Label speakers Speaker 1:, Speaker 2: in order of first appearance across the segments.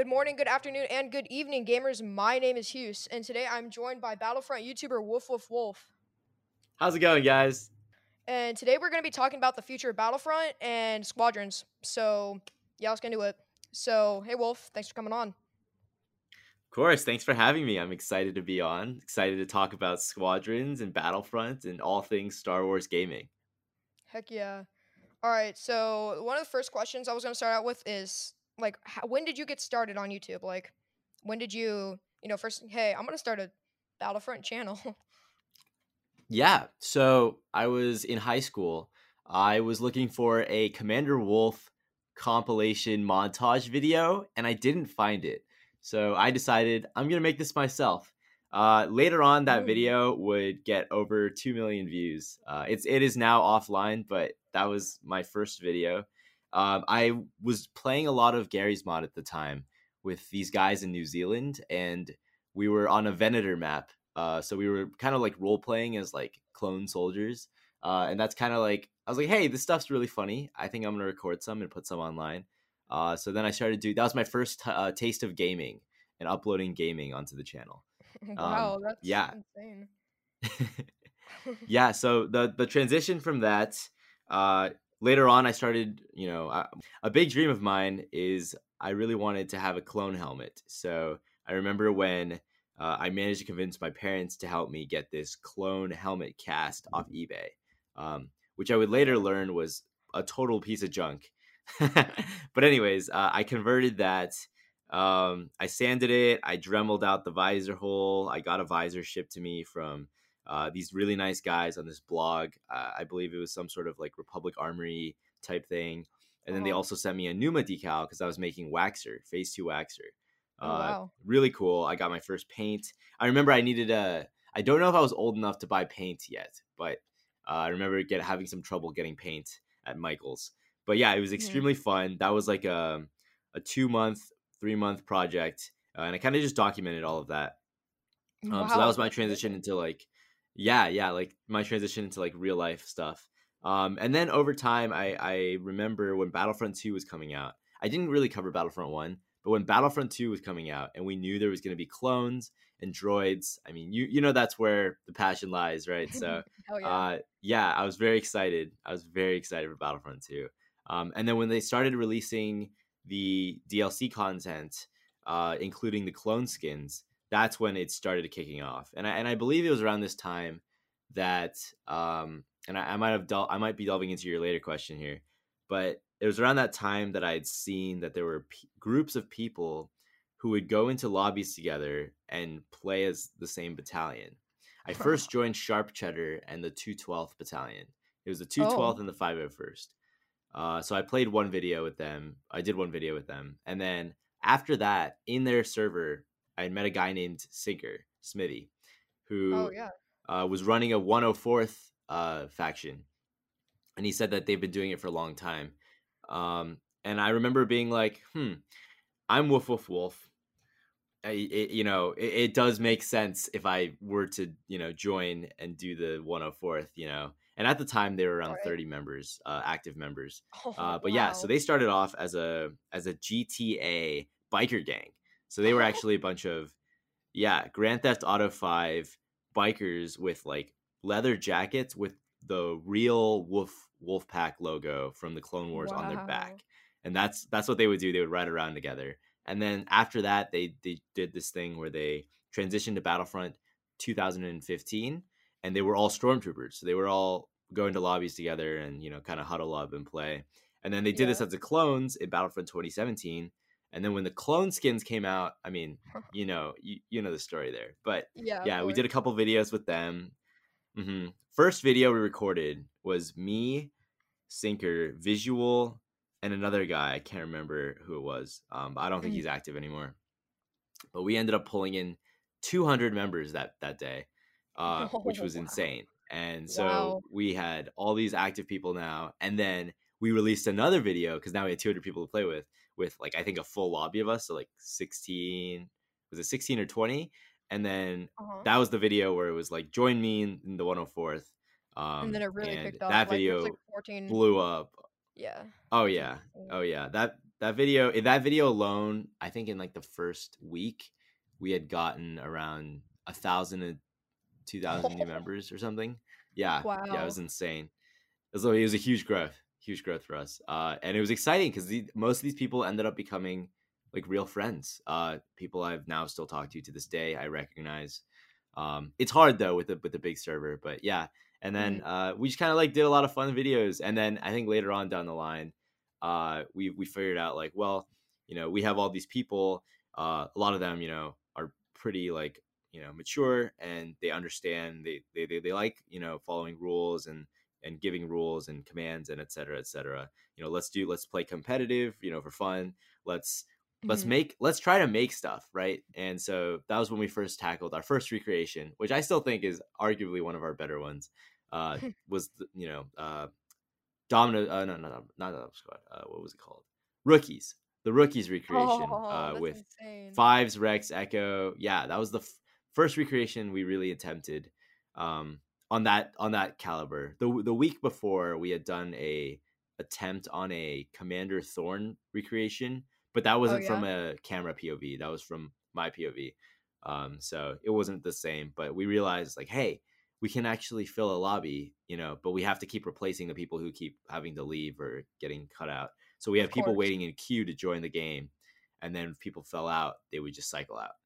Speaker 1: Good morning, good afternoon, and good evening, gamers. My name is Hughes, and today I'm joined by Battlefront YouTuber Woof Woof Wolffe.
Speaker 2: How's it going, guys?
Speaker 1: And today we're going to be talking about the future of Battlefront and squadrons. So, yeah, let's get into it. So, hey, Wolffe, thanks for coming on.
Speaker 2: Of course, thanks for having me. I'm excited to be on. Excited to talk about squadrons and Battlefront and all things Star Wars gaming.
Speaker 1: Heck yeah. All right, so one of the first questions I was going to start out with is like how, when did you get started on YouTube? Like when did you, you know, first hey, I'm to start a Battlefront channel.
Speaker 2: yeah, so I was in high school. I was looking for a Commander Wolffe compilation montage video and I didn't find it. So I decided I'm to make this myself. Uh, later on, that video would get over two million views. Uh, it's it is now offline, but that was my first video. Um, I was playing a lot of Garry's Mod at the time with these guys in New Zealand, and we were on a Venator map. Uh, so we were kind of like role playing as like clone soldiers, uh, and that's kind of like I was like, hey, this stuff's really funny. I think I'm gonna record some and put some online. Uh, so then I started doing that was my first t- uh, taste of gaming and uploading gaming onto the channel.
Speaker 1: wow, um, that's yeah. insane.
Speaker 2: yeah, so the the transition from that uh, later on, I started, you know, uh, a big dream of mine is I really wanted to have a clone helmet. So I remember when uh, I managed to convince my parents to help me get this clone helmet cast off eBay, um, which I would later learn was a total piece of junk. but anyways, uh, I converted that. Um, I sanded it. I dremeled out the visor hole. I got a visor shipped to me from uh, these really nice guys on this blog. Uh, I believe it was some sort of like Republic Armory type thing. And then they uh-huh. also sent me a Numa decal because I was making Waxer, Phase 2 Waxer.
Speaker 1: Oh, uh, wow.
Speaker 2: Really cool. I got my first paint. I remember I needed a. I don't know if I was old enough to buy paint yet, but uh, I remember get having some trouble getting paint at Michael's. But yeah, it was extremely yeah. fun. That was like a a two month, three month project, uh, and I kind of just documented all of that. Um, wow. So that was my transition into like yeah yeah like my transition into like real life stuff. Um and then over time i i remember when battlefront 2 was coming out. I didn't really cover battlefront 1 but when battlefront 2 was coming out and we knew there was going to be clones and droids i mean you you know that's where the passion lies right? So yeah. uh yeah i was very excited. I was very excited for battlefront 2 um and then when they started releasing the dlc content uh including the clone skins that's when it started kicking off. And I, and I believe it was around this time that, um, and I, I might have del- I might be delving into your later question here, but it was around that time that I'd seen that there were p- groups of people who would go into lobbies together and play as the same battalion. I first joined Sharp Cheddar and the 212th Battalion. It was the 212th oh. and the 501st. Uh, so I played one video with them. I did one video with them. And then after that, in their server, I met a guy named Sinker Smithy, who
Speaker 1: oh, yeah.
Speaker 2: uh, was running a 104th uh, faction, and he said that they've been doing it for a long time. Um, and I remember being like, "Hmm, I'm Woof Woof Wolffe. I, it, you know, it, it, does make sense if I were to, you know, join and do the 104th, you know." And at the time, they were around right. 30 members, uh, active members.
Speaker 1: Oh,
Speaker 2: uh, but
Speaker 1: wow.
Speaker 2: yeah, so they started off as a as a GTA biker gang so they were oh. actually a bunch of yeah, Grand Theft Auto 5 bikers with like leather jackets with the real Wolf Wolf Pack logo from the Clone Wars wow. on their back. And that's that's what they would do. They would ride around together. And then after that they they did this thing where they transitioned to Battlefront 2015 and they were all stormtroopers. So they were all going to lobbies together and you know kind of huddle up and play. And then they did yeah. this as the clones in Battlefront 2017 and then when the clone skins came out, I mean, you know, you, you know the story there. But
Speaker 1: yeah,
Speaker 2: yeah, we did a couple videos with them. Mm-hmm. First video we recorded was me, Sinker, Visual, and another guy. I can't remember who it was. Um, I don't think he's mm. active anymore. But we ended up pulling in 200 members that that day, uh, oh, which was wow. insane. And so wow. we had all these active people now, and then we released another video because now we had 200 people to play with with like I think a full lobby of us, so like 16 was it 16 or 20? And then uh-huh. that was the video where it was like join me in, in the 104th.
Speaker 1: Um, and then it really picked
Speaker 2: up. That video
Speaker 1: like, 14...
Speaker 2: blew up.
Speaker 1: Yeah.
Speaker 2: Oh yeah. Oh yeah. That that video in that video alone, I think in like the first week, we had gotten around a thousand and two thousand new members or something. Yeah,
Speaker 1: Wow.
Speaker 2: yeah, it was insane. It was, it was a huge growth, huge growth for us, uh, and it was exciting because most of these people ended up becoming like real friends. Uh, people I've now still talked to to this day. I recognize. Um, it's hard though with the with the big server, but yeah. And then uh, we just kind of like did a lot of fun videos, and then I think later on down the line, uh, we we figured out like, well, you know, we have all these people. Uh, a lot of them, you know, are pretty like you know mature and they understand. They they they, they like you know following rules and and giving rules and commands and et cetera, et cetera. You know, let's do let's play competitive. You know, for fun. Let's let's
Speaker 1: Mhm.
Speaker 2: make let's try to make stuff right and so that was when we first tackled our first recreation which i still think is arguably one of our better ones uh was you know uh domino uh no no no not Domino squad uh what was it called rookies the rookies recreation
Speaker 1: Oh,
Speaker 2: uh with
Speaker 1: insane.
Speaker 2: fives rex echo yeah that was the f- first recreation we really attempted um on that on that caliber. The the week before we had done a attempt on a commander thorn recreation but that wasn't from a camera pov that was from my pov um so it wasn't the same but we realized like hey we can actually fill a lobby you know but we have to keep replacing the people who keep having to leave or getting cut out. So we had people waiting in queue to join the game and then if people fell out they would just cycle out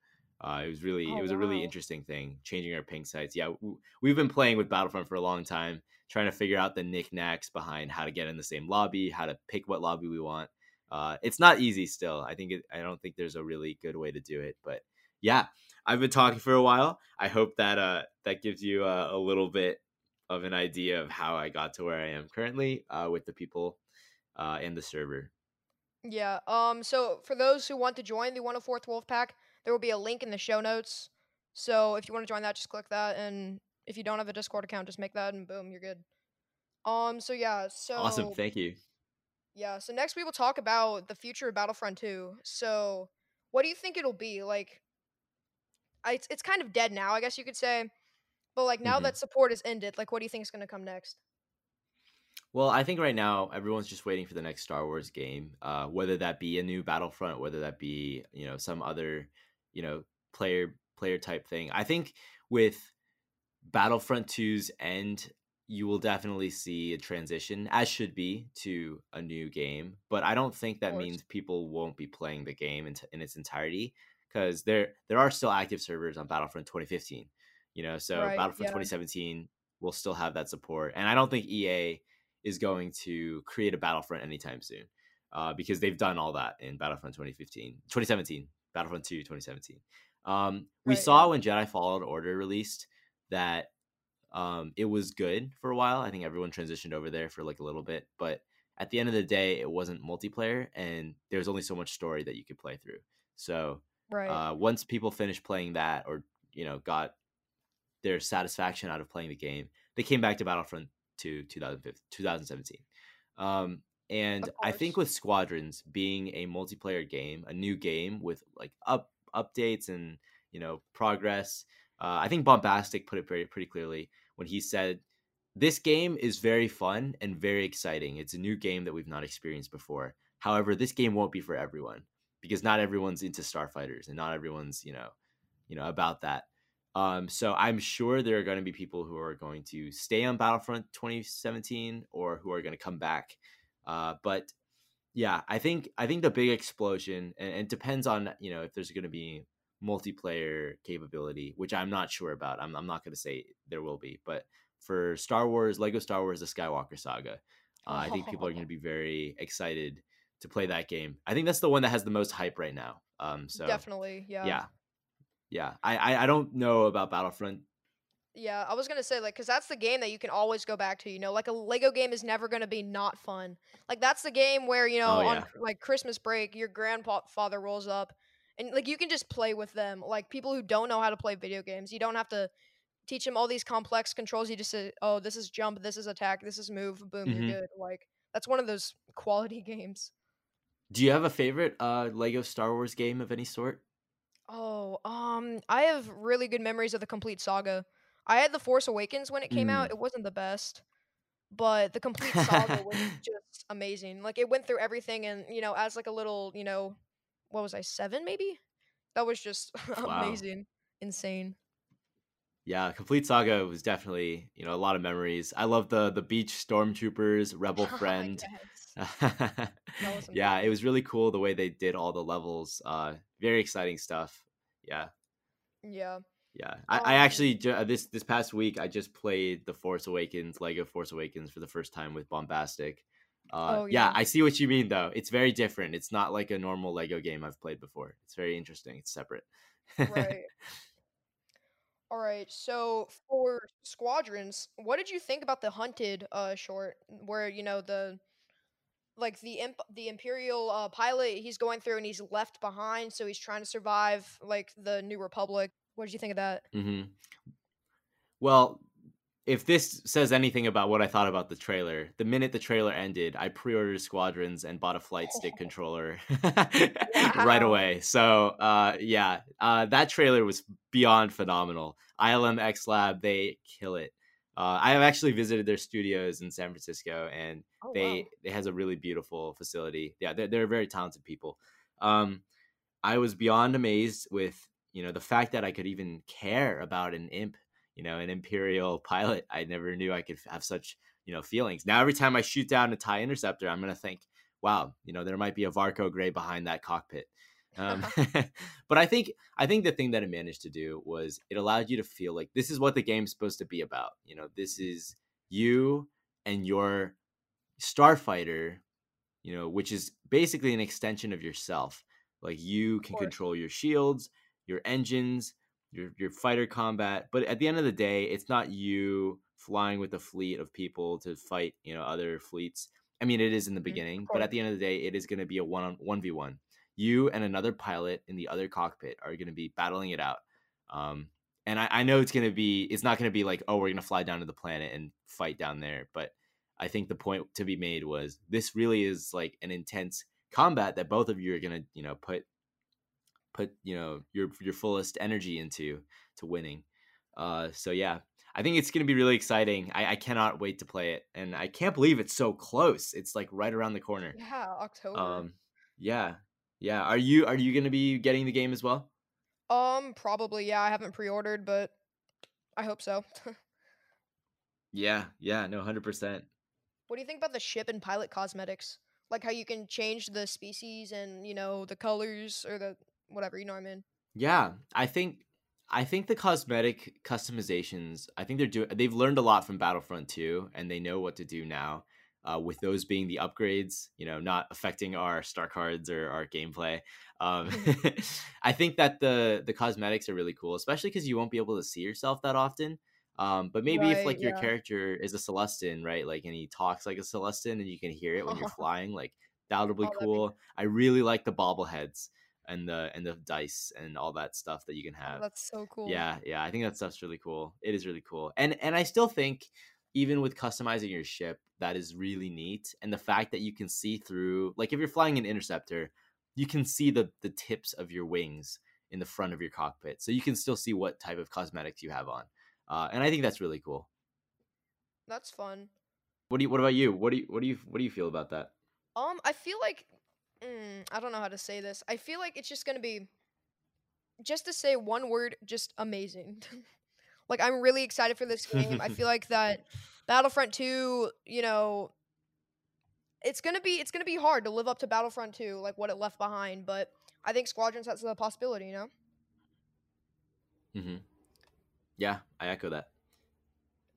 Speaker 2: uh, it was really
Speaker 1: Oh,
Speaker 2: it was a really interesting thing changing our ping sites yeah w- we've been playing with battlefront for a long time trying to figure out the knickknacks behind how to get in the same lobby how to pick what lobby we want uh, it's not easy still i think it, i don't think there's a really good way to do it but yeah i've been talking for a while i hope that uh that gives you uh, a little bit of an idea of how i got to where i am currently uh, with the people uh, and the server
Speaker 1: Yeah. Um. So for those who want to join the 104th Wolfpack, there will be a link in the show notes. So if you want to join that, just click that, and if you don't have a Discord account, just make that, and boom, you're good. Um. So yeah. So
Speaker 2: awesome thank you
Speaker 1: Yeah. So next we will talk about the future of Battlefront 2. So what do you think it'll be like? I, it's it's kind of dead now, I guess you could say. But like now
Speaker 2: Mhm.
Speaker 1: that support is ended, like what do you think is gonna come next?
Speaker 2: Well, I think right now everyone's just waiting for the next Star Wars game, uh, whether that be a new Battlefront, whether that be you know some other you know player player type thing. I think with Battlefront 2's end, you will definitely see a transition, as should be, to a new game. But I don't think that means people won't be playing the game in, in its entirety because there there are still active servers on Battlefront 2015. You know, so
Speaker 1: Right,
Speaker 2: Battlefront
Speaker 1: yeah.
Speaker 2: 2017 will still have that support, and I don't think EA is going to create a Battlefront anytime soon uh, because they've done all that in Battlefront 2015, 2017, Battlefront 2, 2017. Um, we
Speaker 1: Right,
Speaker 2: saw when Jedi Fallen Order released that um, it was good for a while. I think everyone transitioned over there for like a little bit, but at the end of the day, it wasn't multiplayer, and there's only so much story that you could play through. So
Speaker 1: Right.
Speaker 2: uh, once people finished playing that, or you know, got their satisfaction out of playing the game, they came back to Battlefront to 2015, 2017. Um, and I think with Squadrons being a multiplayer game, a new game with like up updates and you know progress, uh, I think Bombastic put it very pretty clearly when he said, "This game is very fun and very exciting. It's a new game that we've not experienced before. However, this game won't be for everyone because not everyone's into starfighters and not everyone's you know, you know about that." Um, so I'm sure there are going to be people who are going to stay on Battlefront 2017 or who are going to come back. Uh, but yeah, I think I think the big explosion and, and it depends on you know if there's going to be multiplayer capability, which I'm not sure about. I'm, I'm not going to say there will be, but for Star Wars, Lego Star Wars: The Skywalker Saga, uh, I think people are going to be very excited to play that game. I think that's the one that has the most hype right now. Um, so
Speaker 1: Definitely. Yeah.
Speaker 2: yeah, yeah. I, I I don't know about Battlefront
Speaker 1: Yeah, I was gonna say like, cause that's the game that you can always go back to. You know, like a Lego game is never gonna be not fun. Like that's the game where you know
Speaker 2: Oh,
Speaker 1: on
Speaker 2: yeah.
Speaker 1: like Christmas break, your grandfather rolls up, and like you can just play with them. Like people who don't know how to play video games, you don't have to teach them all these complex controls. You just say, oh, this is jump, this is attack, this is move, boom,
Speaker 2: Mhm.
Speaker 1: you're good. Like that's one of those quality games.
Speaker 2: Do you have a favorite uh Lego Star Wars game of any sort?
Speaker 1: Oh, um, I have really good memories of the complete saga. I had the Force Awakens when it came out.
Speaker 2: Mm.
Speaker 1: It wasn't the best, but the complete saga was just amazing. Like it went through everything, and you know, as like a little, you know, what was I seven maybe? That was just
Speaker 2: Wow.
Speaker 1: amazing, insane.
Speaker 2: Yeah, Complete Saga was definitely, you know, a lot of memories. I love the the beach stormtroopers, Rebel Friend.
Speaker 1: that was
Speaker 2: yeah, it was really cool the way they did all the levels. Uh very exciting stuff. Yeah.
Speaker 1: Yeah.
Speaker 2: Yeah. I, I
Speaker 1: Um.
Speaker 2: actually uh, this this past week I just played The Force Awakens, Lego Force Awakens for the first time with Bombastic. Uh
Speaker 1: Oh
Speaker 2: yeah,
Speaker 1: yeah.
Speaker 2: I see what you mean though. It's very different. It's not like a normal Lego game I've played before. It's very interesting. It's separate.
Speaker 1: Right. All right. So for Squadrons, what did you think about the Hunted uh short where you know the like the imp the Imperial uh pilot he's going through and he's left behind so he's trying to survive like the New Republic. What did you think of that?
Speaker 2: mhm. Well, if this says anything about what I thought about the trailer, the minute the trailer ended, I pre-ordered Squadrons and bought a flight stick controller right away. So, uh, yeah, uh, that trailer was beyond phenomenal. ILM X Lab, they kill it. Uh, I have actually visited their studios in San Francisco, and
Speaker 1: Oh
Speaker 2: they
Speaker 1: wow.
Speaker 2: it has a really beautiful facility. Yeah, they're, they're very talented people. Um, I was beyond amazed with you know the fact that I could even care about an imp, you know, an imperial pilot. I never knew I could have such you know feelings. Now every time I shoot down a Tie Interceptor, I'm gonna think, wow, you know, there might be a Varko Grey behind that cockpit. Um, but I think I think the thing that it managed to do was it allowed you to feel like this is what the game's supposed to be about. You know, this is you and your starfighter you know, which is basically an extension of yourself. Like you can control your shields, your engines, your your fighter combat, but at the end of the day, it's not you flying with a fleet of people to fight, you know, other fleets. I mean, it is in the
Speaker 1: Mhm,
Speaker 2: beginning, but at the end of the day, it is going to be a one on one v one. You and another pilot in the other cockpit are going to be battling it out. Um, and I, I know it's going to be, it's not going to be like, oh, we're going to fly down to the planet and fight down there, but I think the point to be made was this really is like an intense combat that both of you are gonna, you know, put put you know your your fullest energy into to winning. Uh, so yeah, I think it's gonna be really exciting. I, I cannot wait to play it, and I can't believe it's so close. It's like right around the corner.
Speaker 1: Yeah, October.
Speaker 2: Um, yeah, yeah. Are you are you gonna be getting the game as well?
Speaker 1: Um, probably yeah. I haven't pre-ordered, but I hope so.
Speaker 2: Yeah, yeah, no, hundred percent.
Speaker 1: What do you think about the ship and pilot cosmetics? Like how you can change the species and, you know, the colors or the whatever, you know what I mean?
Speaker 2: Yeah, I think I think the cosmetic customizations, I think they're doing they've learned a lot from Battlefront 2 and they know what to do now. Uh, with those being the upgrades, you know, not affecting our star cards or our gameplay. Um, I think that the the cosmetics are really cool, especially because you won't be able to see yourself that often. Um, but maybe if
Speaker 1: Right,
Speaker 2: like your
Speaker 1: yeah.
Speaker 2: character is a Celestin, right? Like, and he talks like a Celestin, and you can hear it when you're flying, like that'll be
Speaker 1: Oh, that'd be
Speaker 2: cool. I really like the bobbleheads and the and the dice and all that stuff that you can
Speaker 1: Oh,
Speaker 2: have.
Speaker 1: that's so cool.
Speaker 2: Yeah, yeah, I think that stuff's really cool. It is really cool. And and I still think even with customizing your ship, that is really neat. And the fact that you can see through like if you're flying an interceptor, you can see the the tips of your wings in the front of your cockpit. So you can still see what type of cosmetics you have on. Uh, and I think that's really cool.
Speaker 1: That's fun.
Speaker 2: What do you what about you? What do you what do you what do you feel about that?
Speaker 1: Um, I feel like mm, I don't know how to say this. I feel like it's just gonna be just to say one word, just amazing. like I'm really excited for this game. I feel like that Battlefront 2, you know, it's gonna be it's gonna be hard to live up to Battlefront 2, like what it left behind, but I think Squadrons has the possibility, you know?
Speaker 2: hmm Yeah, I echo that.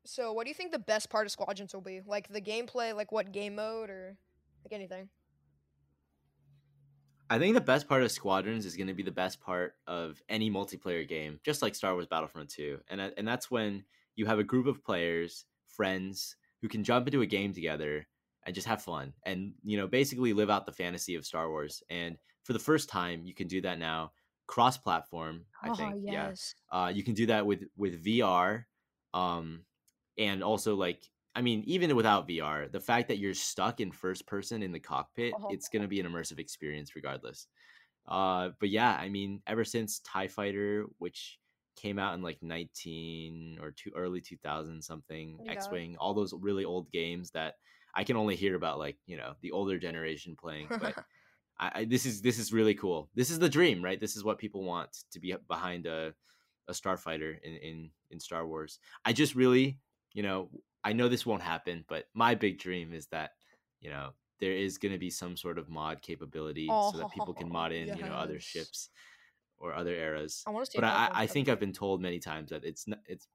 Speaker 1: So what do you think the best part of Squadrons will be? Like the gameplay, like what game mode or like anything?
Speaker 2: I think the best part of Squadrons is going to be the best part of any multiplayer game, just like Star Wars Battlefront 2. And and that's when you have a group of players, friends who can jump into a game together and just have fun and you know basically live out the fantasy of Star Wars. And for the first time, you can do that now cross-platform, I
Speaker 1: Oh,
Speaker 2: think. Yeah.
Speaker 1: yes.
Speaker 2: Uh, you can do that with with VR, um, and also like I mean, even without VR, the fact that you're stuck in first person in the cockpit,
Speaker 1: Oh.
Speaker 2: it's gonna be an immersive experience regardless. Uh, but yeah, I mean, ever since Tie Fighter, which came out in like 19 or two early 2000 something,
Speaker 1: Yeah.
Speaker 2: X Wing, all those really old games that I can only hear about like you know the older generation playing, but I, I, this is this is really cool. This is the dream, right? This is what people want to be behind a a starfighter in in in Star Wars. I just really, you know, I know this won't happen, but my big dream is that you know there is going to be some sort of mod capability oh, so that people can mod in yes. you know other ships or other eras.
Speaker 1: I to.
Speaker 2: But I, I think I've been told many times that it's not, it's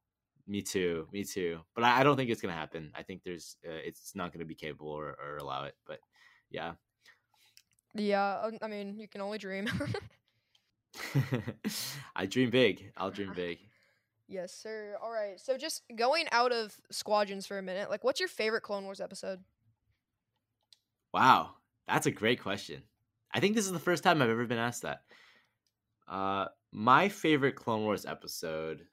Speaker 2: me too, me too. But I, I don't think it's gonna happen. I think there's uh, it's not gonna be capable or, or allow it. But yeah,
Speaker 1: yeah. I mean, you can only dream.
Speaker 2: I dream big. I'll dream big.
Speaker 1: Yes, sir. All right. So just going out of squadrons for a minute, like what's your favorite Clone Wars episode?
Speaker 2: Wow, that's a great question. I think this is the first time I've ever been asked that. Uh, my favorite Clone Wars episode.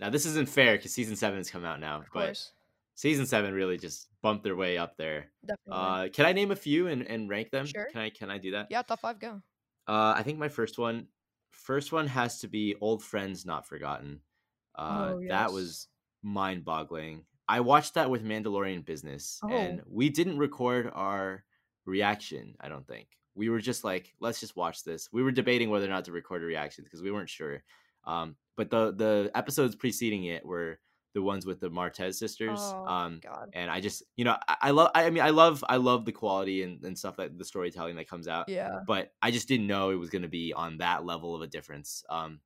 Speaker 2: Now this isn't fair because season seven has come out now,
Speaker 1: of but course.
Speaker 2: season seven really just bumped their way up there.
Speaker 1: Definitely.
Speaker 2: Uh, can I name a few and, and rank them?
Speaker 1: Sure.
Speaker 2: Can I can I do that?
Speaker 1: Yeah, top five, go.
Speaker 2: Uh, I think my first one, first one has to be Old Friends Not Forgotten. Uh, oh, yes. That was mind boggling. I watched that with Mandalorian Business, oh. and we didn't record our reaction. I don't think we were just like, let's just watch this. We were debating whether or not to record a reaction because we weren't sure. Um, but the the episodes preceding it were the ones with the Martez sisters.
Speaker 1: Oh,
Speaker 2: um,
Speaker 1: God.
Speaker 2: and I just, you know, I, I, love, I mean, I love, I love the quality and, and stuff that the storytelling that comes out.
Speaker 1: Yeah.
Speaker 2: But I just didn't know it was going to be on that level of a difference. Um,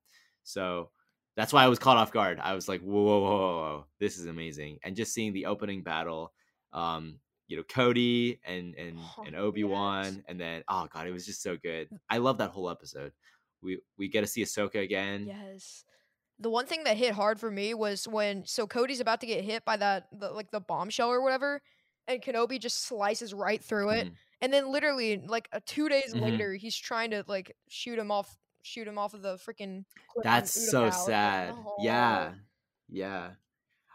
Speaker 2: so that's why I was caught off guard. I was like, whoa, whoa, whoa, whoa, this is amazing. And just seeing the opening battle, um, you know Cody and and oh, and Obi Wan, yes. and then oh god, it was just so good. I love that whole episode. We we get to see Ahsoka again.
Speaker 1: Yes. The one thing that hit hard for me was when so Cody's about to get hit by that the, like the bombshell or whatever, and Kenobi just slices right through it, mm-hmm. and then literally like uh, two days mm-hmm. later, he's trying to like shoot him off, shoot him off of the freaking.
Speaker 2: That's so sad. Like, oh. Yeah, yeah.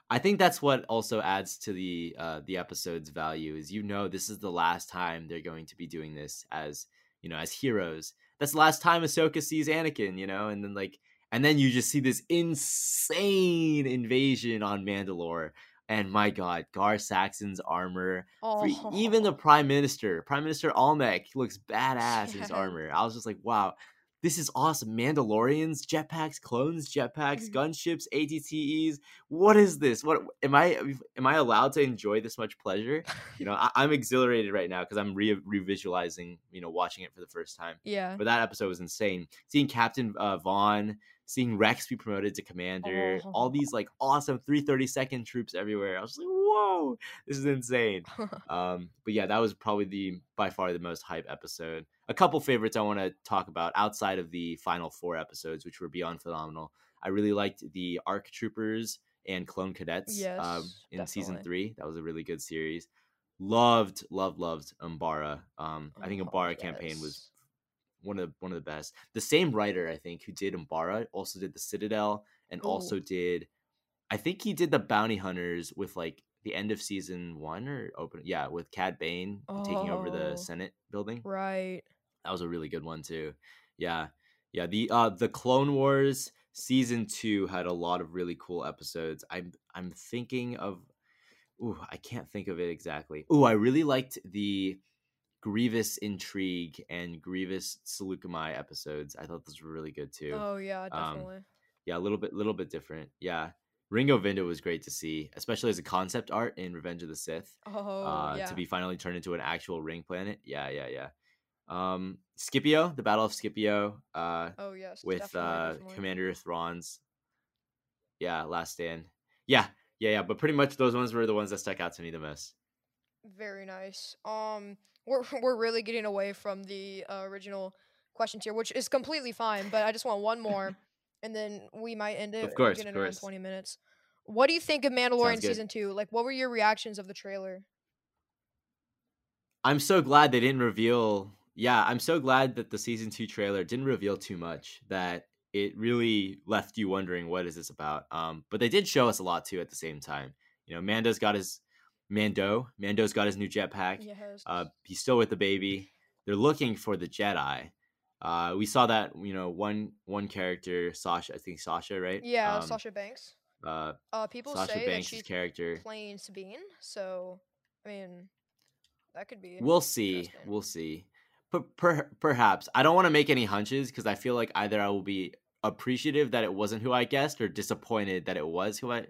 Speaker 2: I think that's what also adds to the uh, the episode's value is you know this is the last time they're going to be doing this as you know as heroes. That's the last time Ahsoka sees Anakin, you know, and then like and then you just see this insane invasion on Mandalore. And my God, Gar Saxon's armor, oh. even the Prime Minister, Prime Minister Almec looks badass yeah. in his armor. I was just like, wow, this is awesome. Mandalorians, jetpacks, clones, jetpacks, mm-hmm. gunships, ATTEs. What is this? What am I? Am I allowed to enjoy this much pleasure? You know, I, am exhilarated right now because I'm re- revisualizing. You know, watching it for the first time.
Speaker 1: Yeah.
Speaker 2: But that episode was insane. Seeing Captain uh, Vaughn, seeing Rex be promoted to commander, oh. all these like awesome 332nd troops everywhere. I was like, whoa, this is insane. um, but yeah, that was probably the by far the most hype episode a couple favorites I want to talk about outside of the final four episodes, which were beyond phenomenal. I really liked the ARC Troopers and Clone Cadets
Speaker 1: yes,
Speaker 2: um, in definitely. season three. That was a really good series. Loved, loved, loved Umbara. Um, I think oh, Umbara yes. campaign was one of the, one of the best. The same writer, I think, who did Umbara also did the Citadel and Ooh. also did. I think he did the Bounty Hunters with like the end of season one or open yeah with Cad Bane oh, taking over the oh. Senate building.
Speaker 1: Right.
Speaker 2: That was a really good one too. Yeah. Yeah. The uh the Clone Wars season two had a lot of really cool episodes. I'm I'm thinking of ooh, I can't think of it exactly. Ooh, I really liked the Grievous Intrigue and Grievous Saleucami episodes. I thought those were really good too.
Speaker 1: Oh yeah, um, definitely. Um,
Speaker 2: yeah, a little bit little bit different. Yeah. Ringo Vinda was great to see, especially as a concept art in Revenge of the Sith.
Speaker 1: Oh, uh,
Speaker 2: yeah. To be finally turned into an actual ring planet. Yeah, yeah, yeah. Um, Scipio, the Battle of Scipio. Uh,
Speaker 1: oh yes,
Speaker 2: with uh. Commander Thorn's. Yeah, Last Stand. Yeah, yeah, yeah. But pretty much those ones were the ones that stuck out to me the most.
Speaker 1: Very nice. Um, we're we're really getting away from the uh, original questions here, which is completely fine. But I just want one more, and then we might end it.
Speaker 2: Of course,
Speaker 1: get
Speaker 2: of course.
Speaker 1: twenty minutes. What do you think of Mandalorian season two? Like, what were your reactions of the trailer?
Speaker 2: I'm so glad they didn't reveal yeah, I'm so glad that the season two trailer didn't reveal too much. That it really left you wondering what is this about. Um, but they did show us a lot too at the same time. You know, Mando's got his Mando. Mando's got his new jetpack.
Speaker 1: Yes.
Speaker 2: Uh, he's still with the baby. They're looking for the Jedi. Uh, we saw that you know one one character Sasha. I think Sasha, right?
Speaker 1: Yeah, um, Sasha Banks.
Speaker 2: Uh,
Speaker 1: uh people
Speaker 2: Sasha
Speaker 1: say
Speaker 2: Banks'
Speaker 1: that she's
Speaker 2: character
Speaker 1: playing Sabine. So I mean, That could be.
Speaker 2: We'll see. We'll see. Per- per- perhaps I don't want to make any hunches because I feel like either I will be appreciative that it wasn't who I guessed or disappointed that it was who I.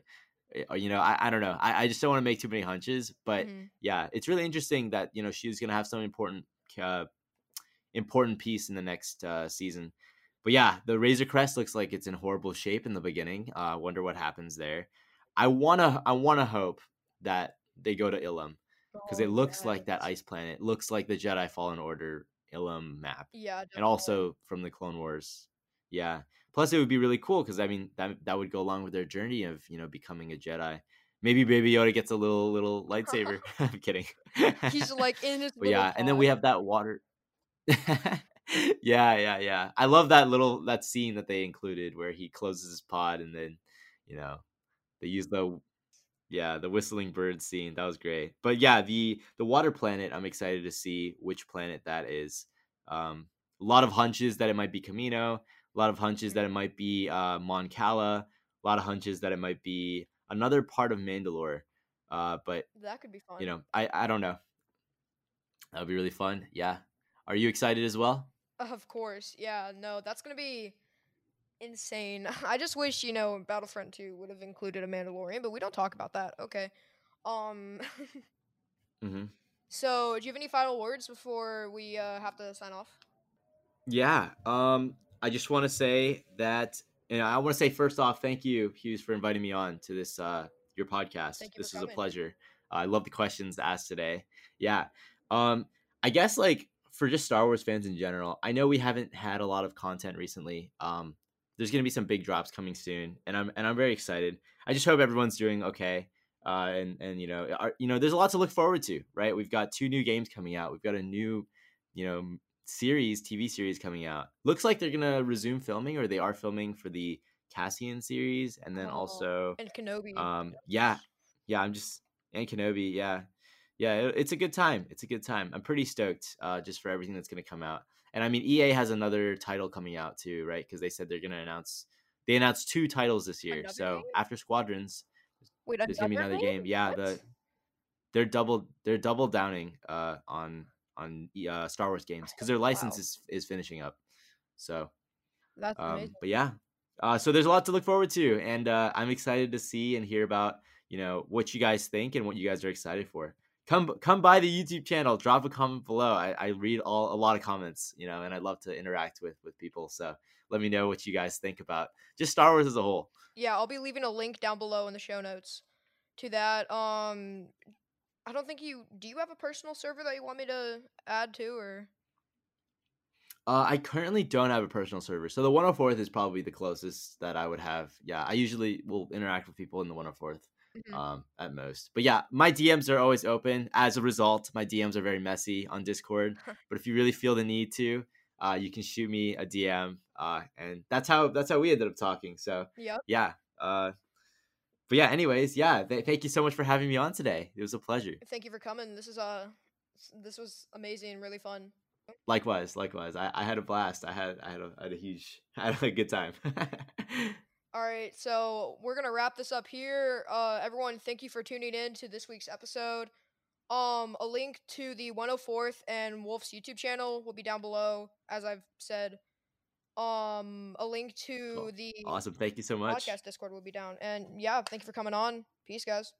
Speaker 2: eh, Or, you know, I, I don't know. I, I just don't want to make too many hunches. But
Speaker 1: Mhm.
Speaker 2: yeah, it's really interesting that you know she's gonna have some important uh, important piece in the next uh, season. But yeah, the Razor Crest looks like it's in horrible shape in the beginning. I uh, wonder what happens there. I wanna I wanna hope that they go to Ilum because
Speaker 1: Oh,
Speaker 2: it looks like that ice planet. Looks like the Jedi Fallen Order Ilum map,
Speaker 1: Yeah.
Speaker 2: and also from the Clone Wars. Yeah. Plus, it would be really cool because I mean that that would go along with their journey of you know becoming a Jedi. Maybe Baby Yoda gets a little little lightsaber. I'm kidding.
Speaker 1: he's like in his.
Speaker 2: yeah, and then we have that water. yeah, yeah, yeah. I love that little that scene that they included where he closes his pod and then, you know, they use the yeah the whistling bird scene. That was great. But yeah, the the water planet. I'm excited to see which planet that is. Um, a lot of hunches that it might be Camino. A lot of hunches that it might be uh, Mon Cala. A lot of hunches that it might be another part of Mandalore. Uh, but
Speaker 1: That could be fun.
Speaker 2: you know, I I don't know. That would be really fun. Yeah. Are you excited as well?
Speaker 1: Of course, yeah. No, that's gonna be insane. I just wish you know Battlefront 2 would have included a Mandalorian, but we don't talk about that. Okay. Um.
Speaker 2: Mm-hmm.
Speaker 1: so, do you have any final words before we uh, have to sign off?
Speaker 2: Yeah. Um, I just want to say that, and I want to say first off, thank you, Hughes, for inviting me on to this uh your podcast. This is a
Speaker 1: coming.
Speaker 2: pleasure. I love the questions asked today. Yeah. Um, I guess like for just Star Wars fans in general, I know we haven't had a lot of content recently. Um, there's gonna be some big drops coming soon, and I'm and I'm very excited. I just hope everyone's doing okay. Uh, and and you know, are, you know, there's a lot to look forward to, right? We've got two new games coming out. We've got a new, you know, series, TV series coming out. Looks like they're gonna resume filming, or they are filming for the Cassian series, and then
Speaker 1: Oh,
Speaker 2: also,
Speaker 1: And Kenobi.
Speaker 2: um, yeah, yeah, I'm just and Kenobi, yeah, yeah, it- it's a good time. It's a good time. I'm pretty stoked, uh, just for everything that's gonna come out. And I mean, EA has another title coming out too, right? Because they said they're gonna announce. They announced two titles this year.
Speaker 1: Another
Speaker 2: so
Speaker 1: game?
Speaker 2: after Squadrons,
Speaker 1: Wait,
Speaker 2: there's gonna be another game. Yeah,
Speaker 1: What?
Speaker 2: the they're double they're double downing uh on on uh Star Wars games because their license
Speaker 1: Wow.
Speaker 2: is is finishing up. So
Speaker 1: That's
Speaker 2: um
Speaker 1: amazing.
Speaker 2: but yeah. Uh so there's a lot to look forward to and uh I'm excited to see and hear about, you know, what you guys think and what you guys are excited for. Come come by the YouTube channel, drop a comment below. I, I read all a lot of comments, you know, and I love to interact with with people. So let me know what you guys think about just Star Wars as a whole.
Speaker 1: Yeah, I'll be leaving a link down below in the show notes to that. Um, I don't think you. Do you have a personal server that you want me to add to, or?
Speaker 2: Uh, I currently don't have a personal server, so the 104th is probably the closest that I would have. Yeah, I usually will interact with people in the 104th
Speaker 1: Mhm.
Speaker 2: um, at most. But yeah, my DMs are always open. As a result, my DMs are very messy on Discord. but if you really feel the need to, uh, you can shoot me a DM, uh, and that's how that's how we ended up talking. So
Speaker 1: Yep.
Speaker 2: yeah. Uh, but yeah, anyways, yeah. Th- thank you so much for having me on today. It was a pleasure.
Speaker 1: Thank you for coming. This is uh, this was amazing, really fun.
Speaker 2: Likewise, likewise. I, I had a blast. I had I had a, I had a huge I had a good time.
Speaker 1: All right, so we're gonna wrap this up here. Uh, everyone, thank you for tuning in to this week's episode. Um, a link to the 104th and Wolffe's YouTube channel will be down below, as I've said. Um, a link to
Speaker 2: Cool.
Speaker 1: the
Speaker 2: awesome. Thank you so much.
Speaker 1: podcast Discord will be down. And yeah, thank you for coming on. Peace, guys.